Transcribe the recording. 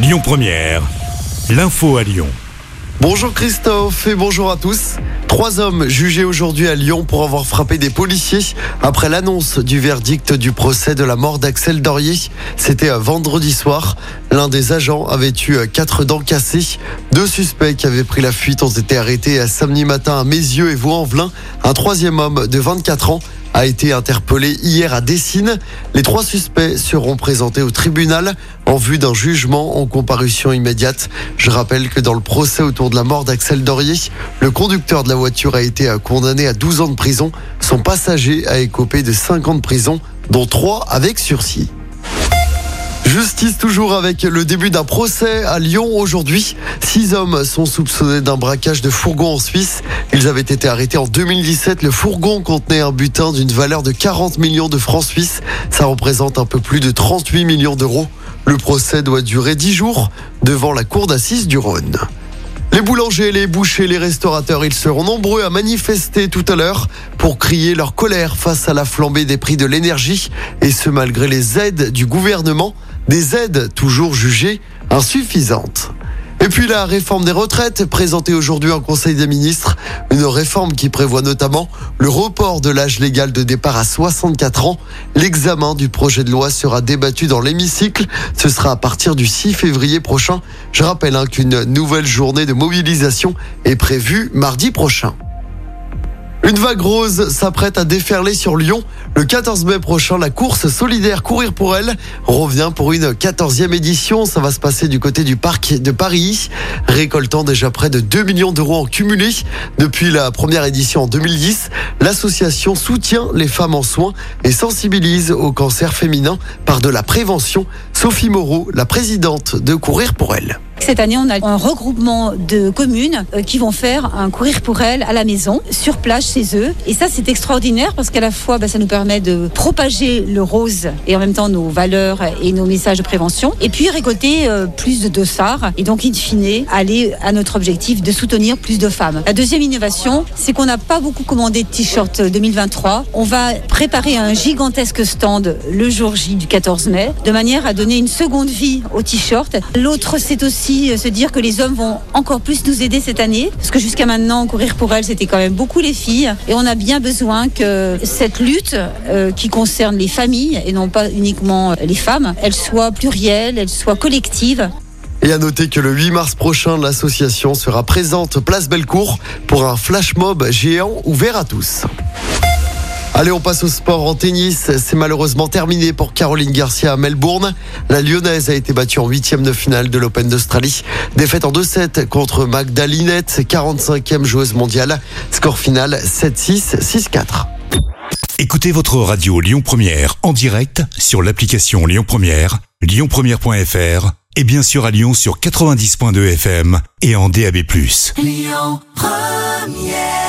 Lyon Première, l'info à Lyon. Bonjour Christophe et bonjour à tous. Trois hommes jugés aujourd'hui à Lyon pour avoir frappé des policiers après l'annonce du verdict du procès de la mort d'Axel Dorier. C'était vendredi soir. L'un des agents avait eu quatre dents cassées. Deux suspects qui avaient pris la fuite ont été arrêtés samedi matin à Mézieux et Vaux-en-Velin. Un troisième homme de 24 ans a été interpellé hier à Dessine. Les trois suspects seront présentés au tribunal en vue d'un jugement en comparution immédiate. Je rappelle que dans le procès autour de la mort d'Axel Dorier, le conducteur de la voiture a été condamné à 12 ans de prison. Son passager a écopé de 5 ans de prison, dont 3 avec sursis. Justice toujours avec le début d'un procès à Lyon aujourd'hui. Six hommes sont soupçonnés d'un braquage de fourgon en Suisse. Ils avaient été arrêtés en 2017. Le fourgon contenait un butin d'une valeur de 40 millions de francs suisses. Ça représente un peu plus de 38 millions d'euros. Le procès doit durer 10 jours devant la cour d'assises du Rhône. Boulangers, les bouchers, les restaurateurs, ils seront nombreux à manifester tout à l'heure pour crier leur colère face à la flambée des prix de l'énergie et ce malgré les aides du gouvernement des aides toujours jugées insuffisantes. Et puis la réforme des retraites présentée aujourd'hui en Conseil des ministres, une réforme qui prévoit notamment le report de l'âge légal de départ à 64 ans. L'examen du projet de loi sera débattu dans l'hémicycle. Ce sera à partir du 6 février prochain. Je rappelle hein, qu'une nouvelle journée de mobilisation est prévue mardi prochain. Une vague rose s'apprête à déferler sur Lyon. Le 14 mai prochain, la course solidaire Courir pour elle revient pour une 14e édition. Ça va se passer du côté du parc de Paris, récoltant déjà près de 2 millions d'euros en cumulé. Depuis la première édition en 2010, l'association soutient les femmes en soins et sensibilise au cancer féminin par de la prévention. Sophie Moreau, la présidente de Courir pour elle. Cette année, on a un regroupement de communes euh, qui vont faire un courir pour elles à la maison, sur place chez eux. Et ça, c'est extraordinaire parce qu'à la fois, bah, ça nous permet de propager le rose et en même temps nos valeurs et nos messages de prévention. Et puis récolter euh, plus de dossards et donc, in fine, aller à notre objectif de soutenir plus de femmes. La deuxième innovation, c'est qu'on n'a pas beaucoup commandé de t-shirts 2023. On va préparer un gigantesque stand le jour J du 14 mai, de manière à donner une seconde vie aux t-shirts. L'autre, c'est aussi euh, se dire que les hommes vont encore plus nous aider cette année, parce que jusqu'à maintenant, courir pour elles, c'était quand même beaucoup les filles, et on a bien besoin que cette lutte euh, qui concerne les familles et non pas uniquement les femmes, elle soit plurielle, elle soit collective. Et à noter que le 8 mars prochain, l'association sera présente place Bellecour pour un flash mob géant ouvert à tous. Allez, on passe au sport en tennis. C'est malheureusement terminé pour Caroline Garcia à Melbourne. La Lyonnaise a été battue en huitième de finale de l'Open d'Australie. Défaite en 2-7 contre Magda Linette, 45e joueuse mondiale. Score final 7-6, 6-4. Écoutez votre radio Lyon Première en direct sur l'application Lyon Première, lyonpremière.fr et bien sûr à Lyon sur 90.2 FM et en DAB+. Lyon Première